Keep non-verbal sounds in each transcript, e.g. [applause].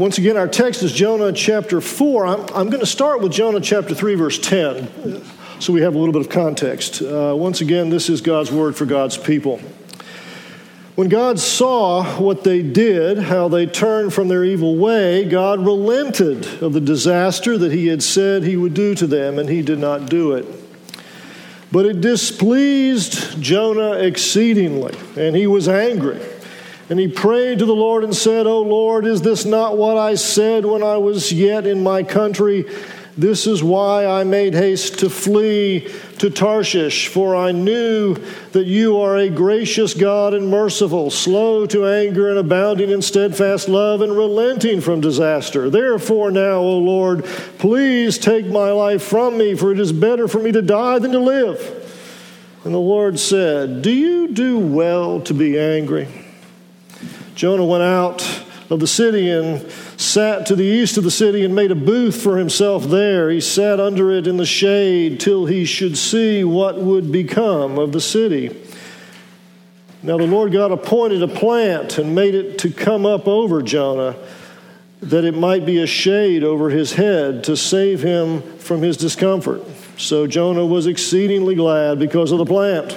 Once again, our text is Jonah chapter 4. I'm, I'm going to start with Jonah chapter 3, verse 10, so we have a little bit of context. Uh, once again, this is God's word for God's people. When God saw what they did, how they turned from their evil way, God relented of the disaster that he had said he would do to them, and he did not do it. But it displeased Jonah exceedingly, and he was angry. And he prayed to the Lord and said, O Lord, is this not what I said when I was yet in my country? This is why I made haste to flee to Tarshish, for I knew that you are a gracious God and merciful, slow to anger and abounding in steadfast love and relenting from disaster. Therefore, now, O Lord, please take my life from me, for it is better for me to die than to live. And the Lord said, Do you do well to be angry? Jonah went out of the city and sat to the east of the city and made a booth for himself there. He sat under it in the shade till he should see what would become of the city. Now the Lord God appointed a plant and made it to come up over Jonah, that it might be a shade over his head to save him from his discomfort. So Jonah was exceedingly glad because of the plant.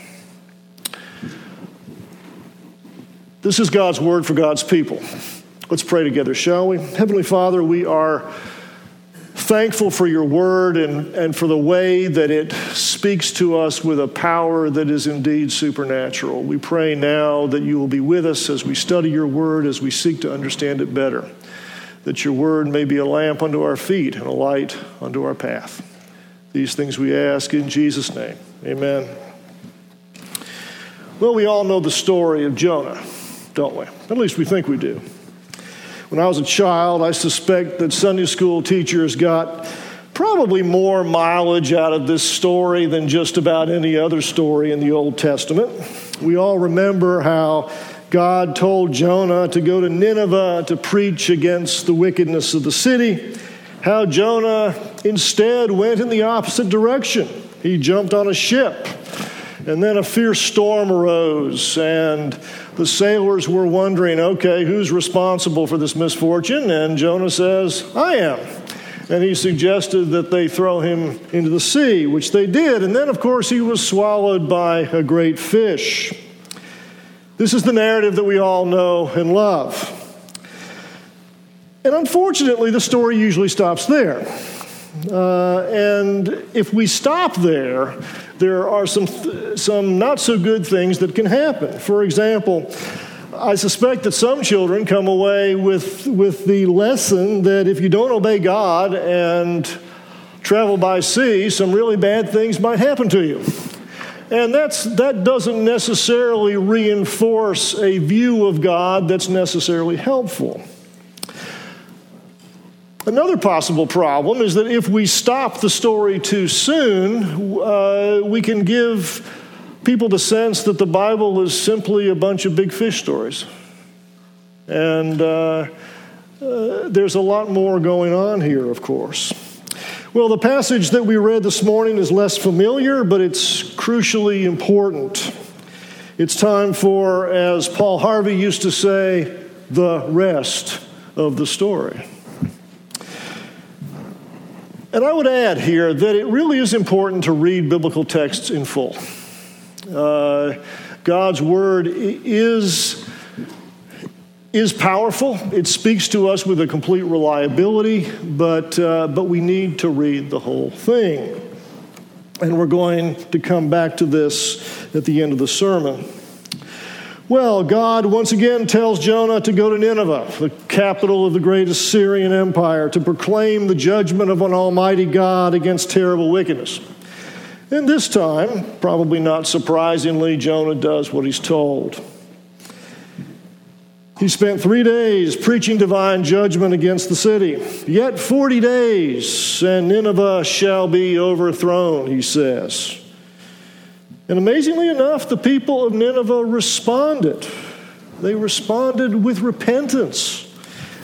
This is God's word for God's people. Let's pray together, shall we? Heavenly Father, we are thankful for your word and, and for the way that it speaks to us with a power that is indeed supernatural. We pray now that you will be with us as we study your word, as we seek to understand it better, that your word may be a lamp unto our feet and a light unto our path. These things we ask in Jesus' name. Amen. Well, we all know the story of Jonah don't we? At least we think we do. When I was a child, I suspect that Sunday school teachers got probably more mileage out of this story than just about any other story in the Old Testament. We all remember how God told Jonah to go to Nineveh to preach against the wickedness of the city, how Jonah instead went in the opposite direction. He jumped on a ship, and then a fierce storm arose, and the sailors were wondering, okay, who's responsible for this misfortune? And Jonah says, I am. And he suggested that they throw him into the sea, which they did. And then, of course, he was swallowed by a great fish. This is the narrative that we all know and love. And unfortunately, the story usually stops there. Uh, and if we stop there, there are some, some not so good things that can happen. For example, I suspect that some children come away with, with the lesson that if you don't obey God and travel by sea, some really bad things might happen to you. And that's, that doesn't necessarily reinforce a view of God that's necessarily helpful. Another possible problem is that if we stop the story too soon, uh, we can give people the sense that the Bible is simply a bunch of big fish stories. And uh, uh, there's a lot more going on here, of course. Well, the passage that we read this morning is less familiar, but it's crucially important. It's time for, as Paul Harvey used to say, the rest of the story. And I would add here that it really is important to read biblical texts in full. Uh, God's word is is powerful. It speaks to us with a complete reliability, but, uh, but we need to read the whole thing. And we're going to come back to this at the end of the sermon. Well, God once again tells Jonah to go to Nineveh, the capital of the great Assyrian Empire, to proclaim the judgment of an almighty God against terrible wickedness. And this time, probably not surprisingly, Jonah does what he's told. He spent three days preaching divine judgment against the city. Yet 40 days, and Nineveh shall be overthrown, he says. And amazingly enough, the people of Nineveh responded. They responded with repentance.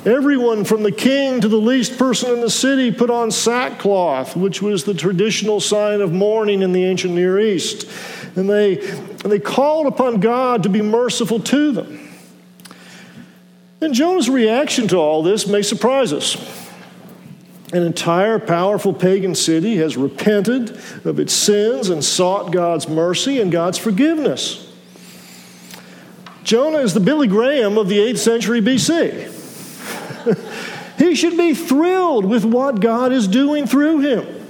Everyone from the king to the least person in the city put on sackcloth, which was the traditional sign of mourning in the ancient Near East. And they, and they called upon God to be merciful to them. And Jonah's reaction to all this may surprise us. An entire powerful pagan city has repented of its sins and sought God's mercy and God's forgiveness. Jonah is the Billy Graham of the 8th century BC. [laughs] he should be thrilled with what God is doing through him.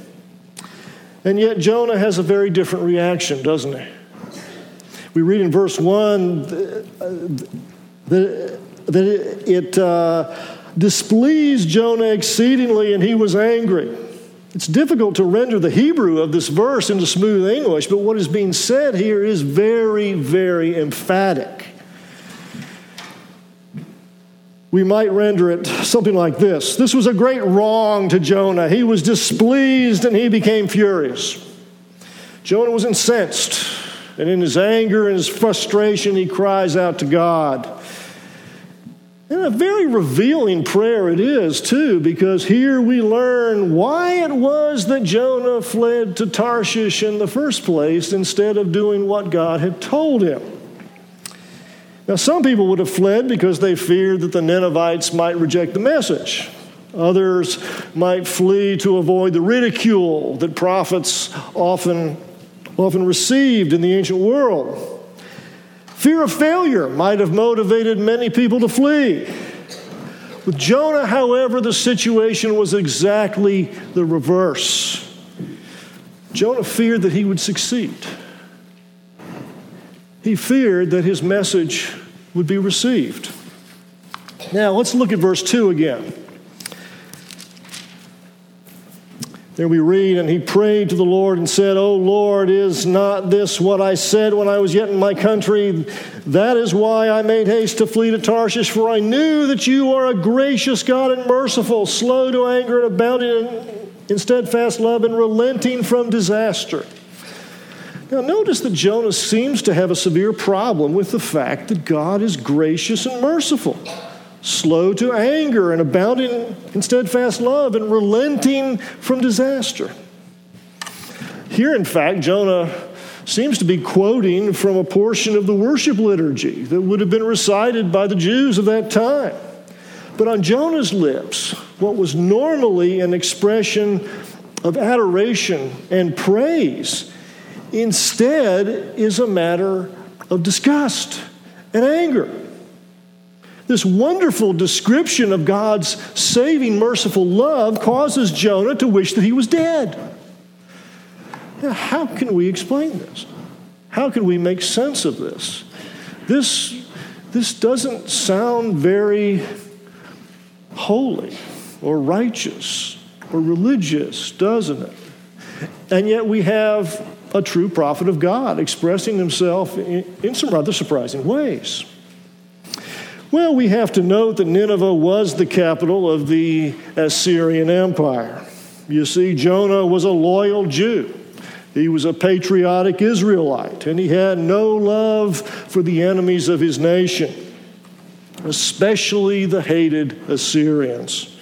And yet, Jonah has a very different reaction, doesn't he? We read in verse 1 that that it uh, displeased Jonah exceedingly, and he was angry. It's difficult to render the Hebrew of this verse into smooth English, but what is being said here is very, very emphatic. We might render it something like this This was a great wrong to Jonah. He was displeased and he became furious. Jonah was incensed, and in his anger and his frustration, he cries out to God. And a very revealing prayer it is, too, because here we learn why it was that Jonah fled to Tarshish in the first place instead of doing what God had told him. Now, some people would have fled because they feared that the Ninevites might reject the message. Others might flee to avoid the ridicule that prophets often, often received in the ancient world. Fear of failure might have motivated many people to flee. With Jonah, however, the situation was exactly the reverse. Jonah feared that he would succeed. He feared that his message would be received. Now, let's look at verse 2 again. There we read, and he prayed to the Lord and said, O Lord, is not this what I said when I was yet in my country? That is why I made haste to flee to Tarshish, for I knew that you are a gracious God and merciful, slow to anger and abounding in steadfast love and relenting from disaster. Now, notice that Jonah seems to have a severe problem with the fact that God is gracious and merciful slow to anger and abounding in steadfast love and relenting from disaster. Here, in fact, Jonah seems to be quoting from a portion of the worship liturgy that would have been recited by the Jews of that time. But on Jonah's lips, what was normally an expression of adoration and praise instead is a matter of disgust and anger. This wonderful description of God's saving, merciful love causes Jonah to wish that he was dead. Now, how can we explain this? How can we make sense of this? This, this doesn't sound very holy or righteous or religious, doesn't it? And yet we have a true prophet of God expressing himself in, in some rather surprising ways. Well, we have to note that Nineveh was the capital of the Assyrian Empire. You see, Jonah was a loyal Jew. He was a patriotic Israelite, and he had no love for the enemies of his nation, especially the hated Assyrians.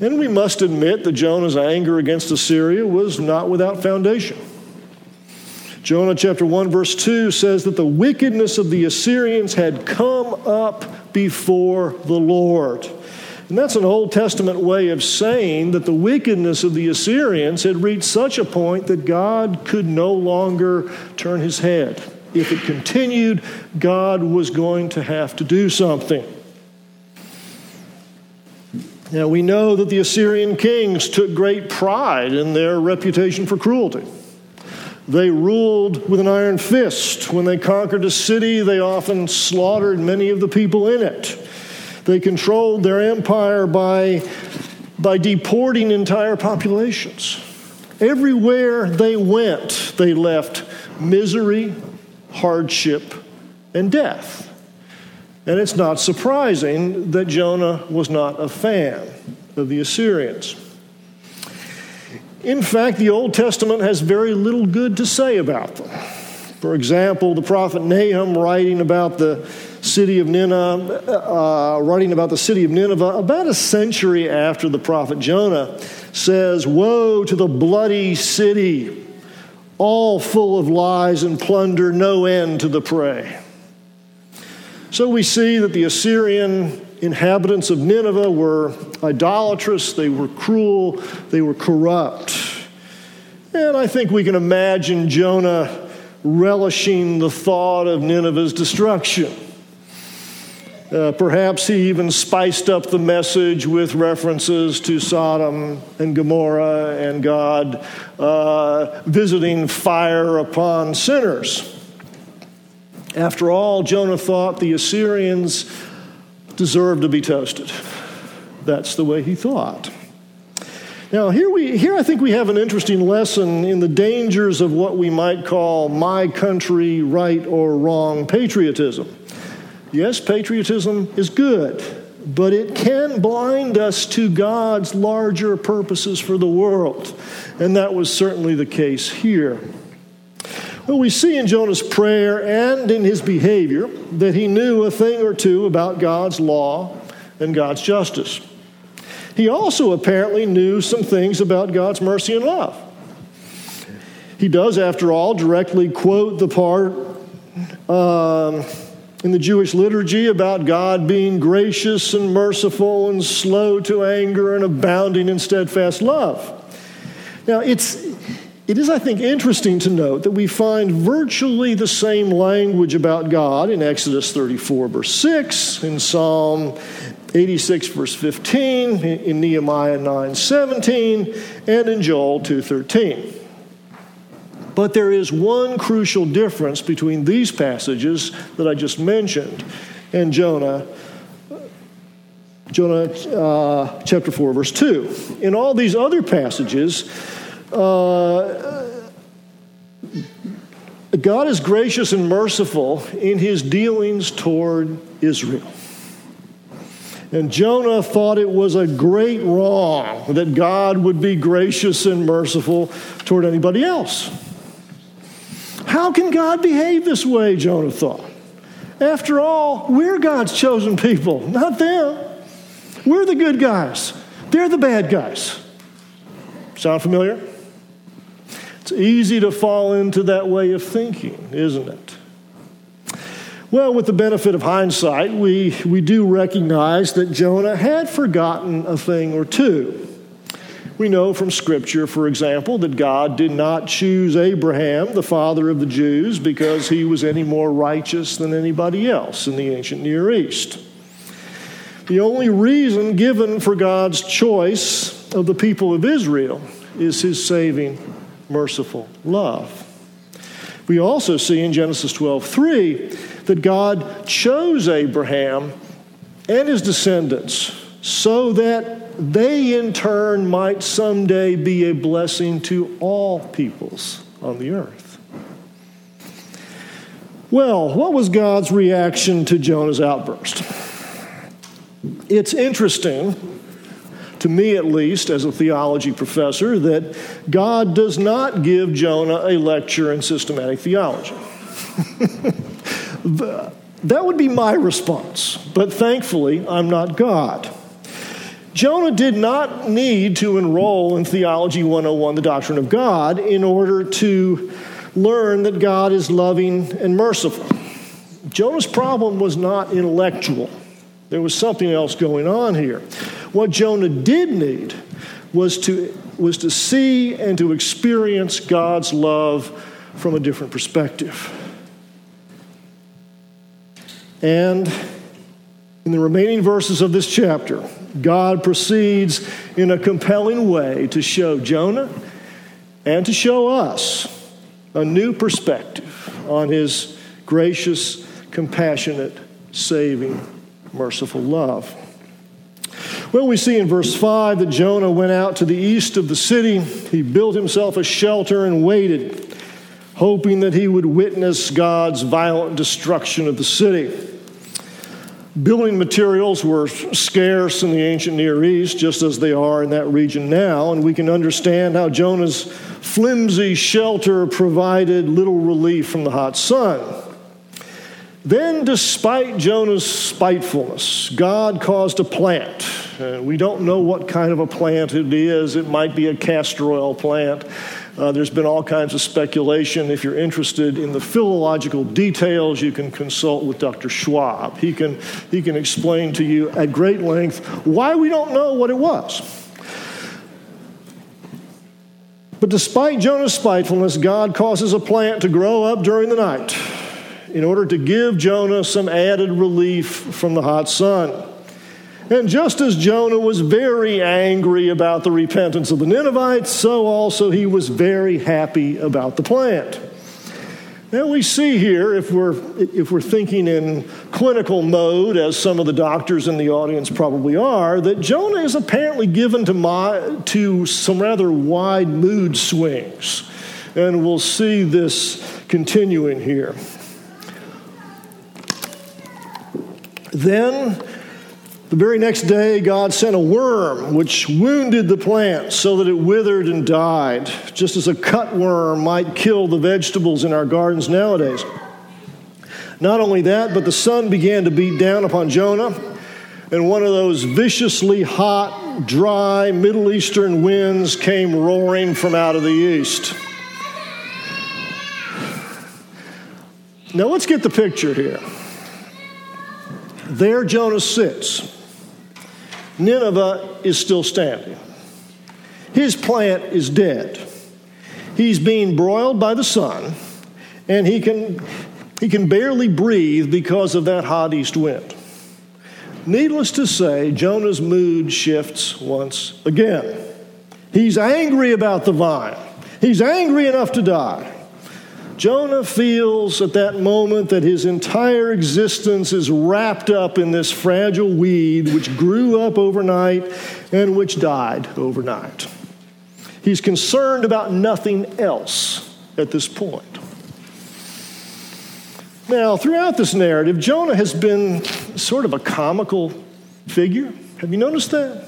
And we must admit that Jonah's anger against Assyria was not without foundation. Jonah chapter 1, verse 2 says that the wickedness of the Assyrians had come up before the Lord. And that's an Old Testament way of saying that the wickedness of the Assyrians had reached such a point that God could no longer turn his head. If it continued, God was going to have to do something. Now, we know that the Assyrian kings took great pride in their reputation for cruelty. They ruled with an iron fist. When they conquered a city, they often slaughtered many of the people in it. They controlled their empire by, by deporting entire populations. Everywhere they went, they left misery, hardship, and death. And it's not surprising that Jonah was not a fan of the Assyrians. In fact, the Old Testament has very little good to say about them. For example, the prophet Nahum, writing about the city of Nineveh, uh, writing about the city of Nineveh about a century after the prophet Jonah, says, "Woe to the bloody city, all full of lies and plunder, no end to the prey." So we see that the Assyrian inhabitants of Nineveh were idolatrous, they were cruel, they were corrupt. And I think we can imagine Jonah relishing the thought of Nineveh's destruction. Uh, perhaps he even spiced up the message with references to Sodom and Gomorrah and God uh, visiting fire upon sinners. After all, Jonah thought the Assyrians deserved to be toasted. That's the way he thought. Now, here, we, here I think we have an interesting lesson in the dangers of what we might call my country, right or wrong patriotism. Yes, patriotism is good, but it can blind us to God's larger purposes for the world. And that was certainly the case here. Well, we see in Jonah's prayer and in his behavior that he knew a thing or two about God's law and God's justice. He also apparently knew some things about God's mercy and love. He does, after all, directly quote the part um, in the Jewish liturgy about God being gracious and merciful and slow to anger and abounding in steadfast love. Now, it's it is, I think, interesting to note that we find virtually the same language about God in Exodus 34, verse 6, in Psalm 86, verse 15, in Nehemiah 9, 17, and in Joel 2, 13. But there is one crucial difference between these passages that I just mentioned and Jonah Jonah uh, chapter 4, verse 2. In all these other passages, uh, God is gracious and merciful in his dealings toward Israel. And Jonah thought it was a great wrong that God would be gracious and merciful toward anybody else. How can God behave this way, Jonah thought? After all, we're God's chosen people, not them. We're the good guys, they're the bad guys. Sound familiar? It's easy to fall into that way of thinking, isn't it? Well, with the benefit of hindsight, we, we do recognize that Jonah had forgotten a thing or two. We know from Scripture, for example, that God did not choose Abraham, the father of the Jews, because he was any more righteous than anybody else in the ancient Near East. The only reason given for God's choice of the people of Israel is his saving merciful love. We also see in Genesis 12 3 that God chose Abraham and his descendants so that they in turn might someday be a blessing to all peoples on the earth. Well, what was God's reaction to Jonah's outburst? It's interesting to me at least, as a theology professor, that God does not give Jonah a lecture in systematic theology. [laughs] that would be my response, but thankfully, I'm not God. Jonah did not need to enroll in Theology 101, the doctrine of God, in order to learn that God is loving and merciful. Jonah's problem was not intellectual, there was something else going on here. What Jonah did need was to, was to see and to experience God's love from a different perspective. And in the remaining verses of this chapter, God proceeds in a compelling way to show Jonah and to show us a new perspective on his gracious, compassionate, saving, merciful love. Well, we see in verse 5 that Jonah went out to the east of the city. He built himself a shelter and waited, hoping that he would witness God's violent destruction of the city. Building materials were scarce in the ancient Near East, just as they are in that region now, and we can understand how Jonah's flimsy shelter provided little relief from the hot sun. Then, despite Jonah's spitefulness, God caused a plant. Uh, we don't know what kind of a plant it is. It might be a castor oil plant. Uh, there's been all kinds of speculation. If you're interested in the philological details, you can consult with Dr. Schwab. He can, he can explain to you at great length why we don't know what it was. But despite Jonah's spitefulness, God causes a plant to grow up during the night in order to give Jonah some added relief from the hot sun. And just as Jonah was very angry about the repentance of the Ninevites, so also he was very happy about the plant. Now we see here, if we're, if we're thinking in clinical mode, as some of the doctors in the audience probably are, that Jonah is apparently given to, my, to some rather wide mood swings. And we'll see this continuing here. Then the very next day, God sent a worm which wounded the plant so that it withered and died, just as a cutworm might kill the vegetables in our gardens nowadays. Not only that, but the sun began to beat down upon Jonah, and one of those viciously hot, dry Middle Eastern winds came roaring from out of the east. Now let's get the picture here. There Jonah sits Nineveh is still standing. His plant is dead. He's being broiled by the sun, and he can, he can barely breathe because of that hot east wind. Needless to say, Jonah's mood shifts once again. He's angry about the vine. He's angry enough to die. Jonah feels at that moment that his entire existence is wrapped up in this fragile weed which grew up overnight and which died overnight. He's concerned about nothing else at this point. Now, throughout this narrative, Jonah has been sort of a comical figure. Have you noticed that?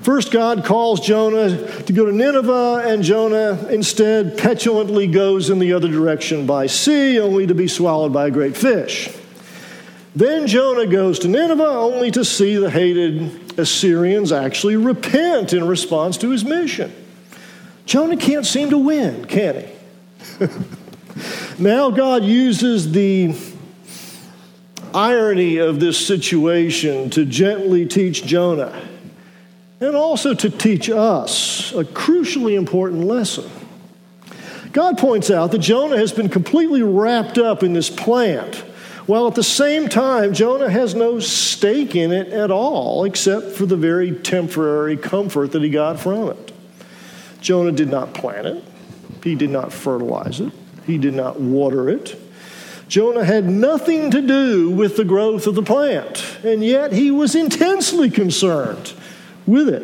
First, God calls Jonah to go to Nineveh, and Jonah instead petulantly goes in the other direction by sea, only to be swallowed by a great fish. Then Jonah goes to Nineveh, only to see the hated Assyrians actually repent in response to his mission. Jonah can't seem to win, can he? [laughs] now God uses the irony of this situation to gently teach Jonah and also to teach us a crucially important lesson. God points out that Jonah has been completely wrapped up in this plant, while at the same time, Jonah has no stake in it at all, except for the very temporary comfort that he got from it. Jonah did not plant it, he did not fertilize it, he did not water it. Jonah had nothing to do with the growth of the plant, and yet he was intensely concerned with it.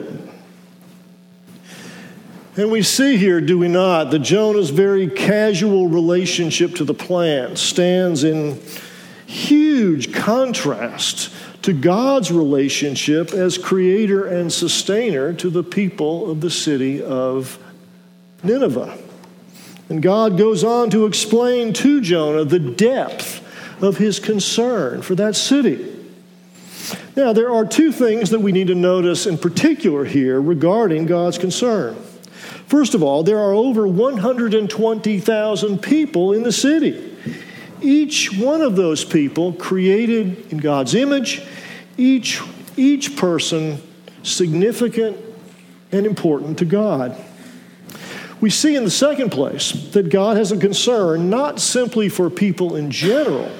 And we see here, do we not, that Jonah's very casual relationship to the plant stands in huge contrast to God's relationship as creator and sustainer to the people of the city of Nineveh. And God goes on to explain to Jonah the depth of his concern for that city. Now, there are two things that we need to notice in particular here regarding God's concern. First of all, there are over 120,000 people in the city. Each one of those people created in God's image, each, each person significant and important to God. We see in the second place that God has a concern not simply for people in general,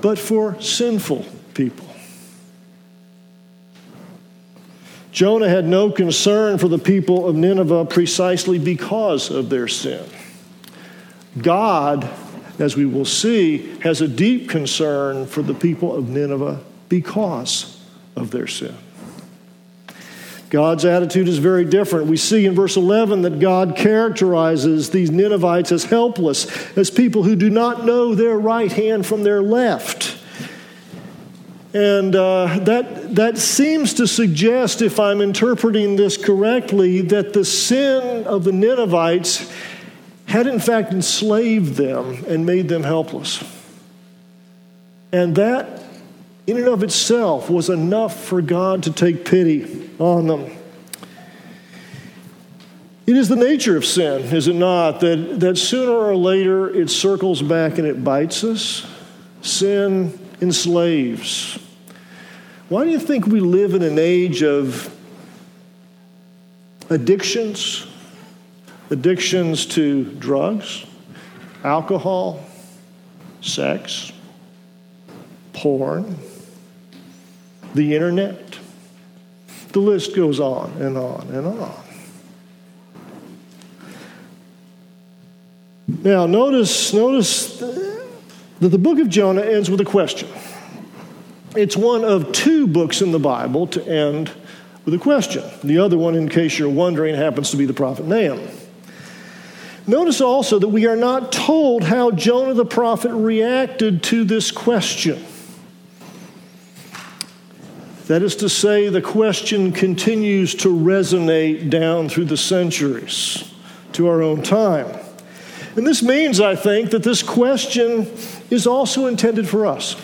but for sinful people. Jonah had no concern for the people of Nineveh precisely because of their sin. God, as we will see, has a deep concern for the people of Nineveh because of their sin. God's attitude is very different. We see in verse 11 that God characterizes these Ninevites as helpless, as people who do not know their right hand from their left. And uh, that, that seems to suggest, if I'm interpreting this correctly, that the sin of the Ninevites had in fact enslaved them and made them helpless. And that, in and of itself, was enough for God to take pity on them. It is the nature of sin, is it not, that, that sooner or later it circles back and it bites us? Sin enslaves. Why do you think we live in an age of addictions? Addictions to drugs, alcohol, sex, porn, the internet. The list goes on and on and on. Now, notice, notice that the book of Jonah ends with a question. It's one of two books in the Bible to end with a question. The other one, in case you're wondering, happens to be the prophet Nahum. Notice also that we are not told how Jonah the prophet reacted to this question. That is to say, the question continues to resonate down through the centuries to our own time. And this means, I think, that this question is also intended for us.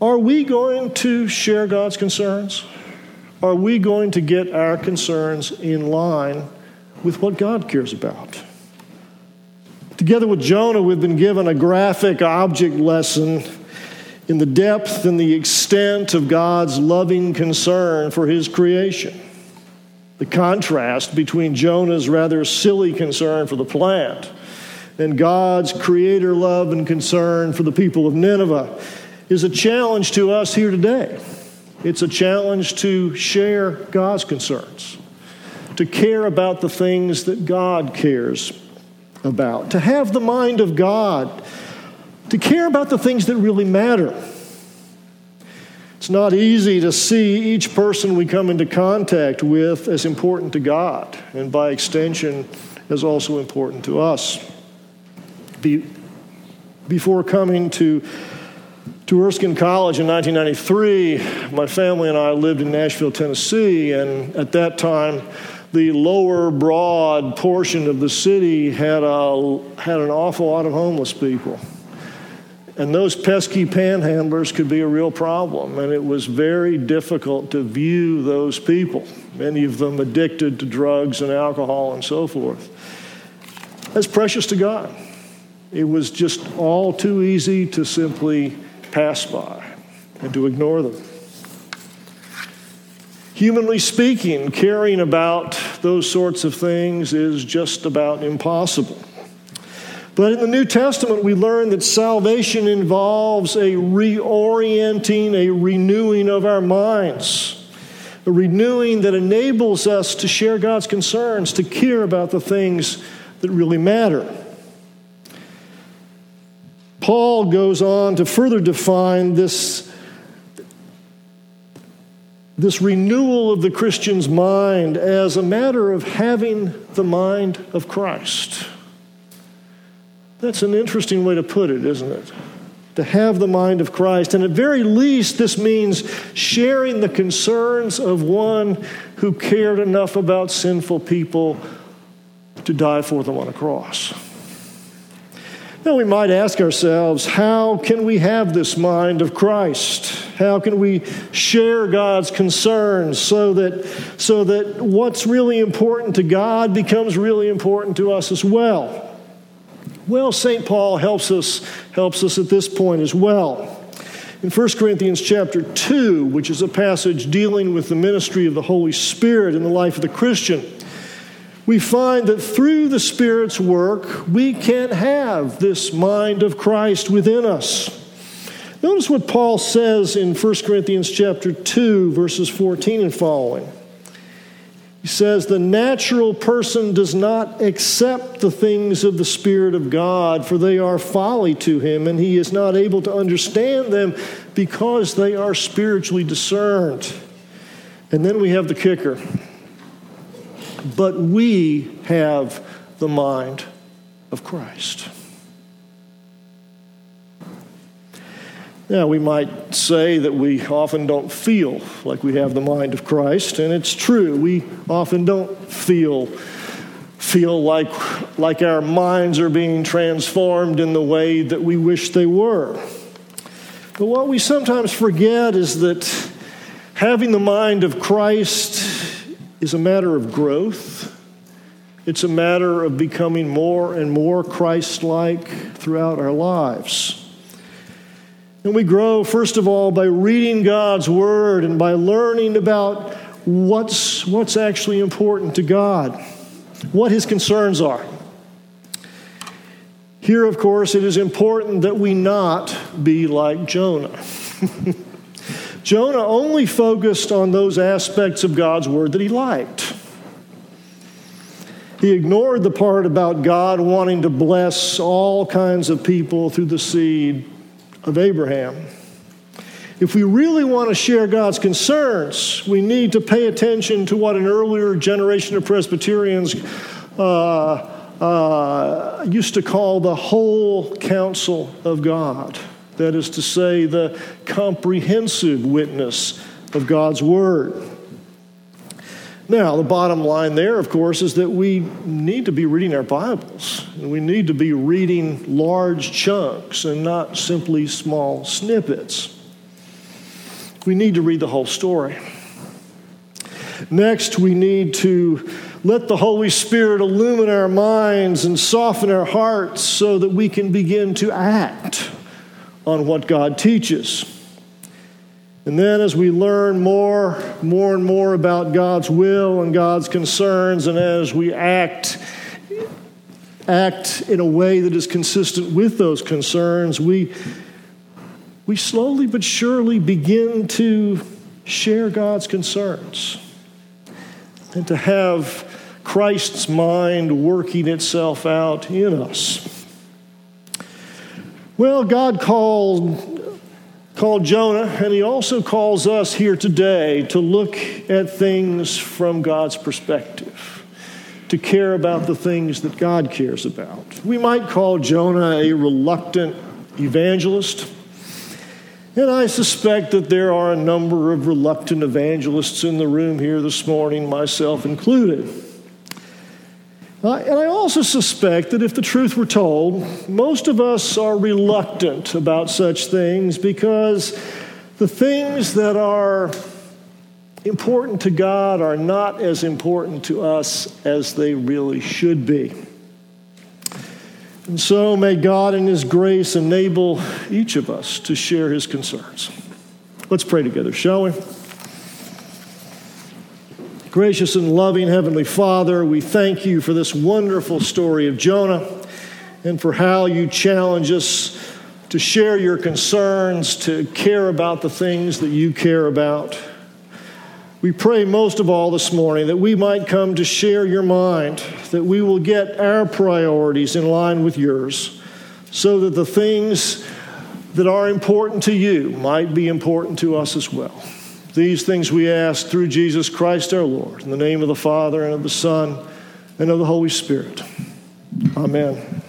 Are we going to share God's concerns? Are we going to get our concerns in line with what God cares about? Together with Jonah, we've been given a graphic object lesson in the depth and the extent of God's loving concern for his creation. The contrast between Jonah's rather silly concern for the plant and God's creator love and concern for the people of Nineveh is a challenge to us here today. It's a challenge to share God's concerns, to care about the things that God cares about, to have the mind of God, to care about the things that really matter. It's not easy to see each person we come into contact with as important to God, and by extension, as also important to us. Be, before coming to to Erskine College in 1993, my family and I lived in Nashville, Tennessee, and at that time, the lower broad portion of the city had, a, had an awful lot of homeless people. And those pesky panhandlers could be a real problem, and it was very difficult to view those people, many of them addicted to drugs and alcohol and so forth, as precious to God. It was just all too easy to simply pass by and to ignore them. Humanly speaking, caring about those sorts of things is just about impossible. But in the New Testament, we learn that salvation involves a reorienting, a renewing of our minds, a renewing that enables us to share God's concerns, to care about the things that really matter. Paul goes on to further define this, this renewal of the Christian's mind as a matter of having the mind of Christ. That's an interesting way to put it, isn't it? To have the mind of Christ. And at very least, this means sharing the concerns of one who cared enough about sinful people to die for them on a cross. Now, we might ask ourselves, how can we have this mind of Christ? How can we share God's concerns so that, so that what's really important to God becomes really important to us as well? Well, St. Paul helps us, helps us at this point as well. In 1 Corinthians chapter 2, which is a passage dealing with the ministry of the Holy Spirit in the life of the Christian, we find that through the Spirit's work, we can have this mind of Christ within us. Notice what Paul says in 1 Corinthians chapter 2 verses 14 and following. He says, The natural person does not accept the things of the Spirit of God, for they are folly to him, and he is not able to understand them because they are spiritually discerned. And then we have the kicker. But we have the mind of Christ. Now, we might say that we often don't feel like we have the mind of Christ, and it's true. We often don't feel feel like, like our minds are being transformed in the way that we wish they were. But what we sometimes forget is that having the mind of Christ is a matter of growth. It's a matter of becoming more and more Christ like throughout our lives. And we grow, first of all, by reading God's Word and by learning about what's, what's actually important to God, what His concerns are. Here, of course, it is important that we not be like Jonah. [laughs] Jonah only focused on those aspects of God's Word that he liked. He ignored the part about God wanting to bless all kinds of people through the seed of Abraham. If we really want to share God's concerns, we need to pay attention to what an earlier generation of Presbyterians uh, uh, used to call the whole counsel of God. That is to say, the comprehensive witness of God's Word. Now, the bottom line there, of course, is that we need to be reading our Bibles. And we need to be reading large chunks and not simply small snippets. We need to read the whole story. Next, we need to let the Holy Spirit illumine our minds and soften our hearts so that we can begin to act on what God teaches. And then as we learn more, more and more about God's will and God's concerns, and as we act, act in a way that is consistent with those concerns, we, we slowly but surely begin to share God's concerns and to have Christ's mind working itself out in us. Well, God called called Jonah, and he also calls us here today to look at things from God's perspective, to care about the things that God cares about. We might call Jonah a reluctant evangelist. And I suspect that there are a number of reluctant evangelists in the room here this morning, myself included. Uh, and I also suspect that if the truth were told, most of us are reluctant about such things because the things that are important to God are not as important to us as they really should be. And so may God in His grace enable each of us to share His concerns. Let's pray together, shall we? Gracious and loving Heavenly Father, we thank you for this wonderful story of Jonah and for how you challenge us to share your concerns, to care about the things that you care about. We pray most of all this morning that we might come to share your mind, that we will get our priorities in line with yours, so that the things that are important to you might be important to us as well. These things we ask through Jesus Christ our Lord, in the name of the Father and of the Son and of the Holy Spirit. Amen.